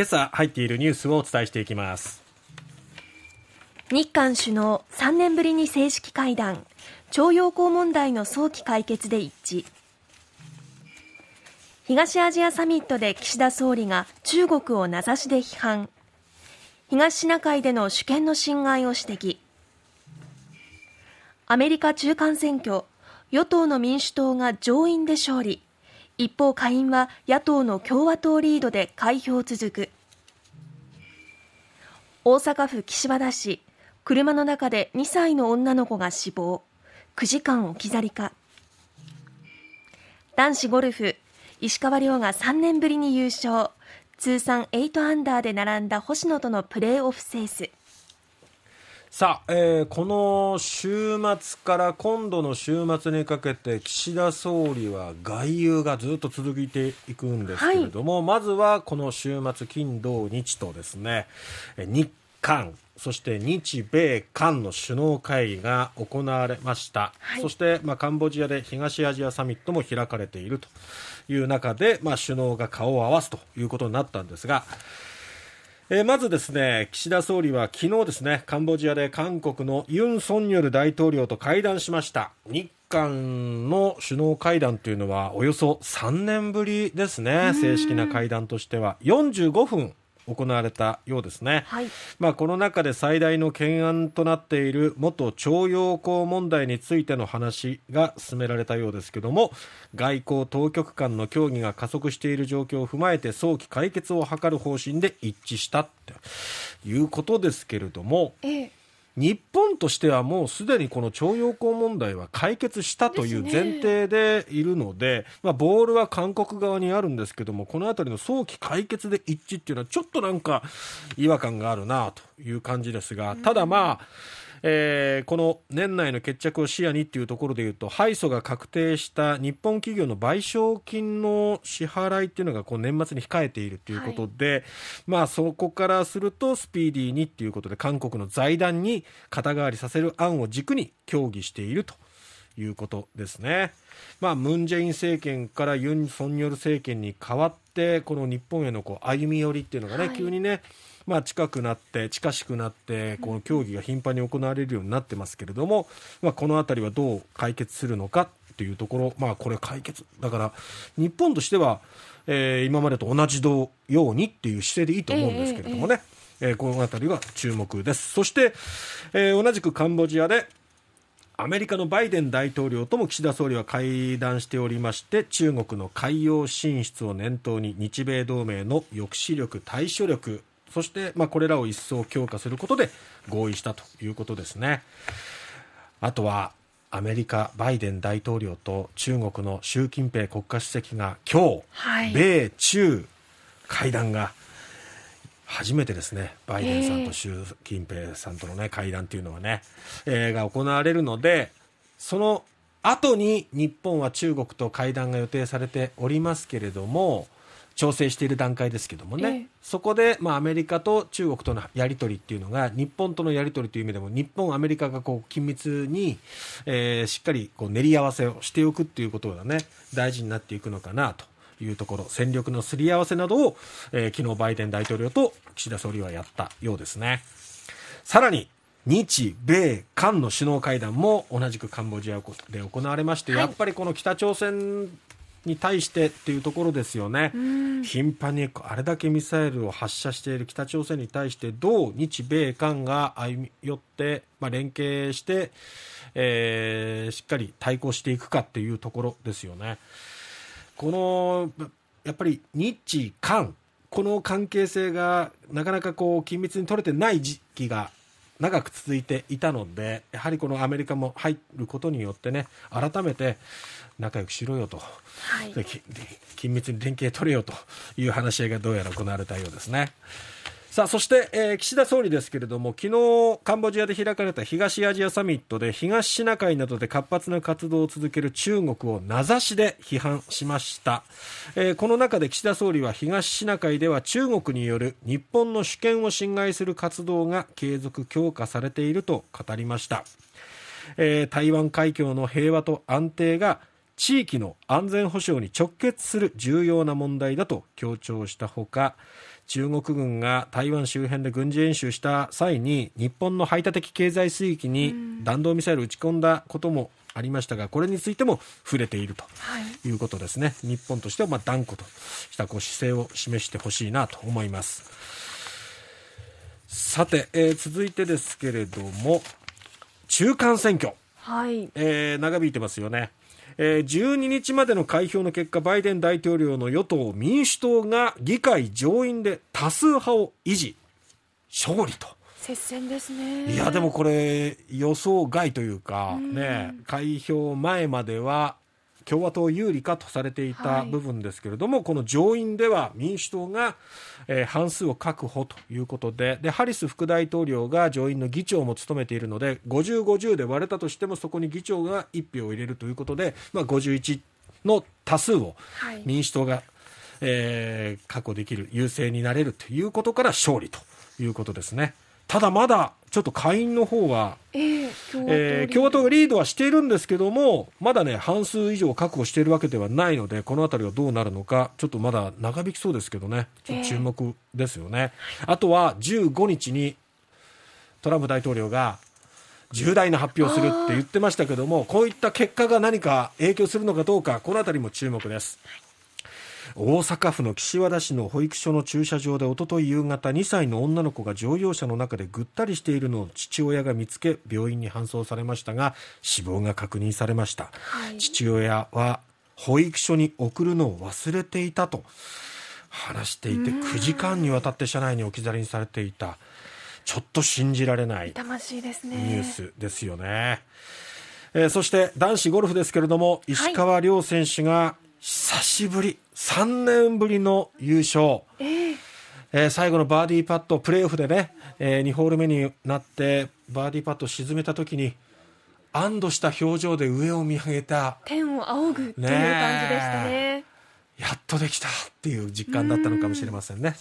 今朝入っているニュースをお伝えしていきます。日韓首脳3年ぶりに正式会談。徴用工問題の早期解決で一致。東アジアサミットで岸田総理が中国を名指しで批判。東シナ海での主権の侵害を指摘。アメリカ中間選挙与党の民主党が上院で勝利。一方下院は野党の共和党リードで開票続く。大阪府岸和田市。車の中で2歳の女の子が死亡。9時間置き去りか。男子ゴルフ。石川遼が3年ぶりに優勝。通算8アンダーで並んだ星野とのプレーオフセース。さあ、えー、この週末から今度の週末にかけて岸田総理は外遊がずっと続いていくんですけれども、はい、まずはこの週末金土日とですね日韓そして日米韓の首脳会議が行われました、はい、そして、まあ、カンボジアで東アジアサミットも開かれているという中で、まあ、首脳が顔を合わすということになったんですが、えー、まずですね岸田総理は昨日ですねカンボジアで韓国のユン・ソンニョル大統領と会談しました。日韓の首脳会談というのはおよそ3年ぶりですね正式な会談としては。45分行われたようですね、はい、まあ、この中で最大の懸案となっている元徴用工問題についての話が進められたようですけども外交当局間の協議が加速している状況を踏まえて早期解決を図る方針で一致したということですけれども、ええ日本としてはもうすでにこの徴用工問題は解決したという前提でいるので、まあ、ボールは韓国側にあるんですけども、この辺りの早期解決で一致っていうのは、ちょっとなんか違和感があるなという感じですが、ただまあ、えー、この年内の決着を視野にというところでいうと敗訴が確定した日本企業の賠償金の支払いっていうのがこう年末に控えているということで、はい、まあ、そこからするとスピーディーにということで韓国の財団に肩代わりさせる案を軸に協議しているということですね。まあ、ムン・ジェイン政権からユン・ソンニョル政権に代わってこの日本へのこう歩み寄りっていうのがね、はい、急にねまあ、近くなって近しくなってこの競技が頻繁に行われるようになってますけれども、まあ、この辺りはどう解決するのかというところ、まあ、これ解決だから日本としては、えー、今までと同じようにっていう姿勢でいいと思うんですけれどもね、えー、えー、この辺りは注目です。そして、えー、同じくカンボジアでアメリカのバイデン大統領とも岸田総理は会談しておりまして中国の海洋進出を念頭に日米同盟の抑止力対処力そして、まあ、これらを一層強化することで合意したということですね。あとはアメリカ、バイデン大統領と中国の習近平国家主席が今日、はい、米中会談が初めてですね、バイデンさんと習近平さんとの、ね、会談というのはね、えー、が行われるので、その後に日本は中国と会談が予定されておりますけれども、調整している段階ですけどもね、えー、そこで、まあ、アメリカと中国とのやり取りっていうのが日本とのやり取りという意味でも日本、アメリカがこう緊密に、えー、しっかりこう練り合わせをしておくっていうことがね大事になっていくのかなというところ戦力のすり合わせなどを、えー、昨日バイデン大統領と岸田総理はやったようですね。さらに日米韓の首脳会談も同じくカンボジアで行われまして、はい、やっぱりこの北朝鮮に対してっていうところですよね、頻繁にあれだけミサイルを発射している北朝鮮に対してどう日米韓が歩み寄って、まあ、連携して、えー、しっかり対抗していくかっていうところですよね。このやっぱり日韓この関係性がなかなかこう緊密に取れてない時期が長く続いていたのでやはりこのアメリカも入ることによってね改めて仲良くしろよと、はい、緊密に連携取れよという話し合いがどうやら行われたようですね。さあそして、えー、岸田総理ですけれども昨日カンボジアで開かれた東アジアサミットで東シナ海などで活発な活動を続ける中国を名指しで批判しました、えー、この中で岸田総理は東シナ海では中国による日本の主権を侵害する活動が継続強化されていると語りました、えー、台湾海峡の平和と安定が地域の安全保障に直結する重要な問題だと強調したほか中国軍が台湾周辺で軍事演習した際に日本の排他的経済水域に弾道ミサイルを撃ち込んだこともありましたがこれについても触れているとい。うことですね、はい、日本としてはまあ断固としたこう姿勢を示してほしいなと思います。さて、えー、続いてですけれども中間選挙、はい。えー、長引いてますよねえー、12日までの開票の結果バイデン大統領の与党・民主党が議会上院で多数派を維持。勝利と。接戦ですね。いやでもこれ予想外というかね開票前までは共和党有利かとされていた部分ですけれども、はい、この上院では民主党が、えー、半数を確保ということででハリス副大統領が上院の議長も務めているので50、50で割れたとしてもそこに議長が1票を入れるということで、まあ、51の多数を民主党が、はい、えー、確保できる優勢になれるということから勝利ということですね。ただまだちょっと下院の方は、えー、えー、共和党がリードはしているんですけども、まだね、半数以上確保しているわけではないので、このあたりがどうなるのか、ちょっとまだ長引きそうですけどね、ちょっと注目ですよね。えー、あとは15日にトランプ大統領が重大な発表するって言ってましたけども、こういった結果が何か影響するのかどうか、このあたりも注目です。はい大阪府の岸和田市の保育所の駐車場でおととい夕方2歳の女の子が乗用車の中でぐったりしているのを父親が見つけ病院に搬送されましたが死亡が確認されました、はい、父親は保育所に送るのを忘れていたと話していて9時間にわたって車内に置き去りにされていた。ちょっと信じられないニュースですよね。えー、そして男子ゴルフですけれども石川遼選手が久しぶり3年ぶりの優勝、えー、えー、最後のバーディーパットプレーオフでね、えー、2ホール目になってバーディーパットを沈めた時に安堵した表情で上を見上げた。天を仰ぐという感じでしたね。やっとできたっていう実感だったのかもしれませんね